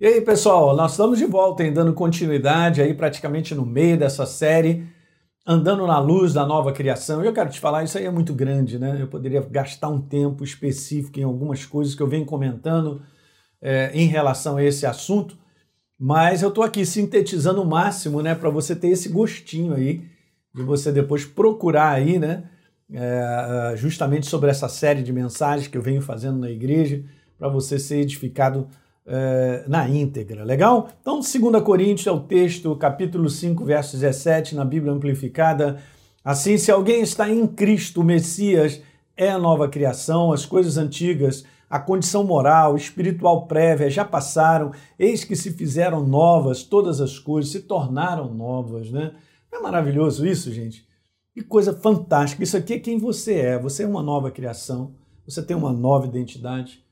E aí, pessoal, nós estamos de volta, hein, dando continuidade aí praticamente no meio dessa série, andando na luz da nova criação. E eu quero te falar, isso aí é muito grande, né? Eu poderia gastar um tempo específico em algumas coisas que eu venho comentando é, em relação a esse assunto, mas eu estou aqui sintetizando o máximo, né, para você ter esse gostinho aí, de você depois procurar aí, né, é, justamente sobre essa série de mensagens que eu venho fazendo na igreja, para você ser edificado é, na íntegra, legal? Então, 2 Coríntios é o texto, capítulo 5, verso 17, na Bíblia Amplificada. Assim, se alguém está em Cristo, o Messias é a nova criação, as coisas antigas, a condição moral, espiritual prévia já passaram, eis que se fizeram novas, todas as coisas se tornaram novas, né? Não é maravilhoso isso, gente? Que coisa fantástica. Isso aqui é quem você é. Você é uma nova criação, você tem uma nova identidade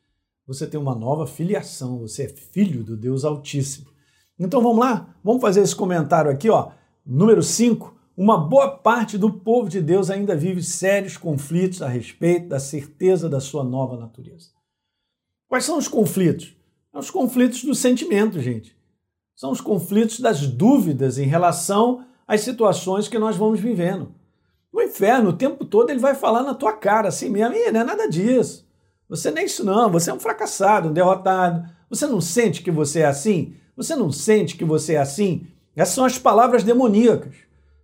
você tem uma nova filiação, você é filho do Deus Altíssimo. Então vamos lá, vamos fazer esse comentário aqui, ó. Número 5. Uma boa parte do povo de Deus ainda vive sérios conflitos a respeito da certeza da sua nova natureza. Quais são os conflitos? São os conflitos do sentimento, gente. São os conflitos das dúvidas em relação às situações que nós vamos vivendo. O inferno, o tempo todo, ele vai falar na tua cara assim mesmo, e não é nada disso. Você nem é isso não, você é um fracassado, um derrotado. Você não sente que você é assim? Você não sente que você é assim? Essas são as palavras demoníacas.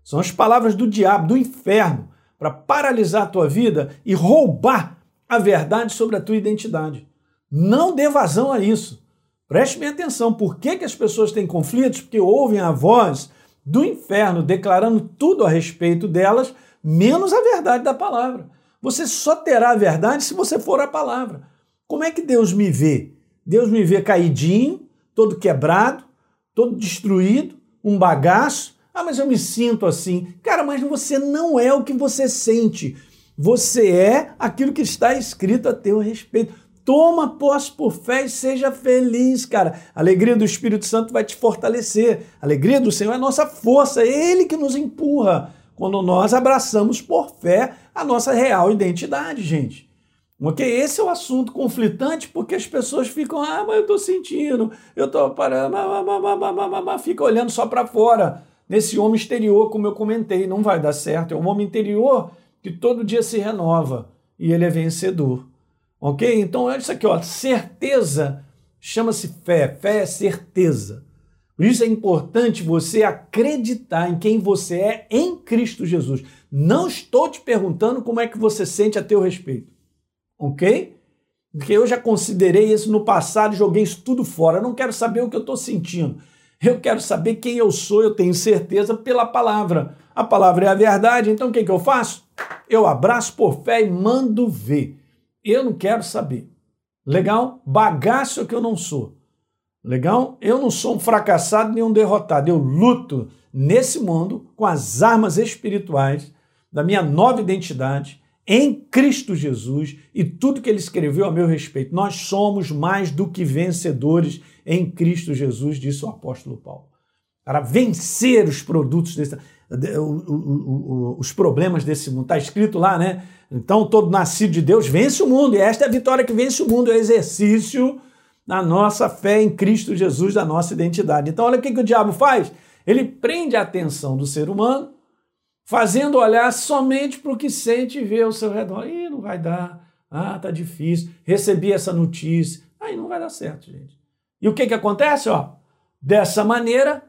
São as palavras do diabo, do inferno, para paralisar a tua vida e roubar a verdade sobre a tua identidade. Não dê vazão a isso. Preste bem atenção. Por que, que as pessoas têm conflitos? Porque ouvem a voz do inferno declarando tudo a respeito delas, menos a verdade da palavra. Você só terá a verdade se você for a palavra. Como é que Deus me vê? Deus me vê caidinho, todo quebrado, todo destruído, um bagaço. Ah, mas eu me sinto assim. Cara, mas você não é o que você sente. Você é aquilo que está escrito a teu respeito. Toma posse por fé e seja feliz, cara. A alegria do Espírito Santo vai te fortalecer. A alegria do Senhor é nossa força, é Ele que nos empurra quando nós abraçamos por fé a nossa real identidade, gente. Ok? Esse é o assunto conflitante porque as pessoas ficam, ah, mas eu tô sentindo, eu tô parando, fica olhando só para fora. Nesse homem exterior, como eu comentei, não vai dar certo. É um homem interior que todo dia se renova e ele é vencedor. Ok? Então, olha isso aqui, ó. Certeza chama-se fé. Fé é certeza. Isso é importante você acreditar em quem você é em Cristo Jesus. Não estou te perguntando como é que você sente a teu respeito, ok? Porque eu já considerei isso no passado joguei isso tudo fora. Eu não quero saber o que eu estou sentindo. Eu quero saber quem eu sou, eu tenho certeza pela palavra. A palavra é a verdade, então o que, que eu faço? Eu abraço por fé e mando ver. Eu não quero saber. Legal? Bagaço que eu não sou. Legal? Eu não sou um fracassado nem um derrotado. Eu luto nesse mundo com as armas espirituais da minha nova identidade em Cristo Jesus e tudo que ele escreveu a meu respeito. Nós somos mais do que vencedores em Cristo Jesus, disse o apóstolo Paulo. Para vencer os produtos desse, os problemas desse mundo. Está escrito lá, né? Então, todo nascido de Deus vence o mundo, e esta é a vitória que vence o mundo, é o exercício na nossa fé em Cristo Jesus, da nossa identidade. Então, olha o que, que o diabo faz. Ele prende a atenção do ser humano, fazendo olhar somente para o que sente e vê ao seu redor. Ih, não vai dar. Ah, tá difícil. Recebi essa notícia. Aí não vai dar certo, gente. E o que, que acontece? Ó, dessa maneira,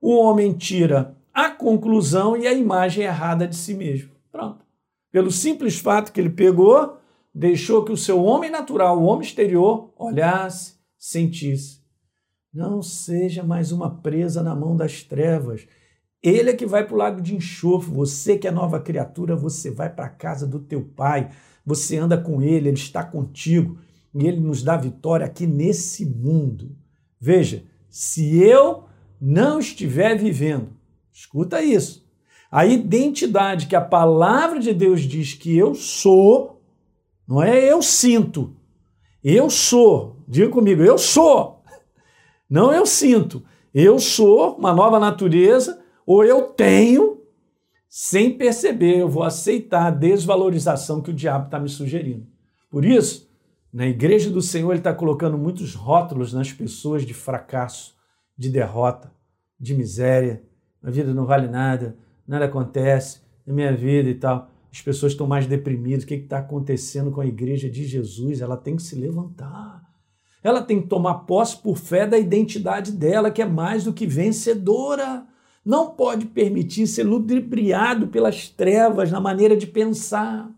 o homem tira a conclusão e a imagem errada de si mesmo. Pronto. Pelo simples fato que ele pegou, deixou que o seu homem natural, o homem exterior, olhasse, sentisse. Não seja mais uma presa na mão das trevas. Ele é que vai para o lago de enxofre. Você que é nova criatura, você vai para a casa do teu pai. Você anda com ele, ele está contigo. E ele nos dá vitória aqui nesse mundo. Veja, se eu não estiver vivendo, escuta isso, a identidade que a palavra de Deus diz que eu sou, não é eu sinto, eu sou, Diga comigo, eu sou. Não eu sinto. Eu sou uma nova natureza, ou eu tenho, sem perceber, eu vou aceitar a desvalorização que o diabo está me sugerindo. Por isso, Na igreja do Senhor, ele está colocando muitos rótulos nas pessoas de fracasso, de derrota, de miséria. A vida não vale nada, nada acontece na minha vida e tal. As pessoas estão mais deprimidas. O que está acontecendo com a igreja de Jesus? Ela tem que se levantar. Ela tem que tomar posse por fé da identidade dela, que é mais do que vencedora. Não pode permitir ser ludibriado pelas trevas na maneira de pensar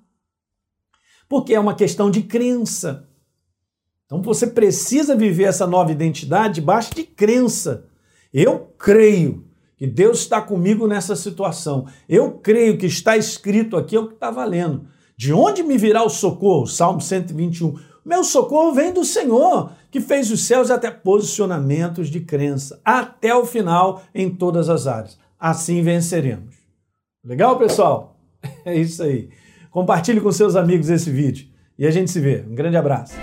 porque é uma questão de crença. Então você precisa viver essa nova identidade debaixo de crença. Eu creio que Deus está comigo nessa situação. Eu creio que está escrito aqui é o que está valendo. De onde me virá o socorro? Salmo 121. Meu socorro vem do Senhor, que fez os céus até posicionamentos de crença, até o final em todas as áreas. Assim venceremos. Legal, pessoal? É isso aí. Compartilhe com seus amigos esse vídeo e a gente se vê. Um grande abraço.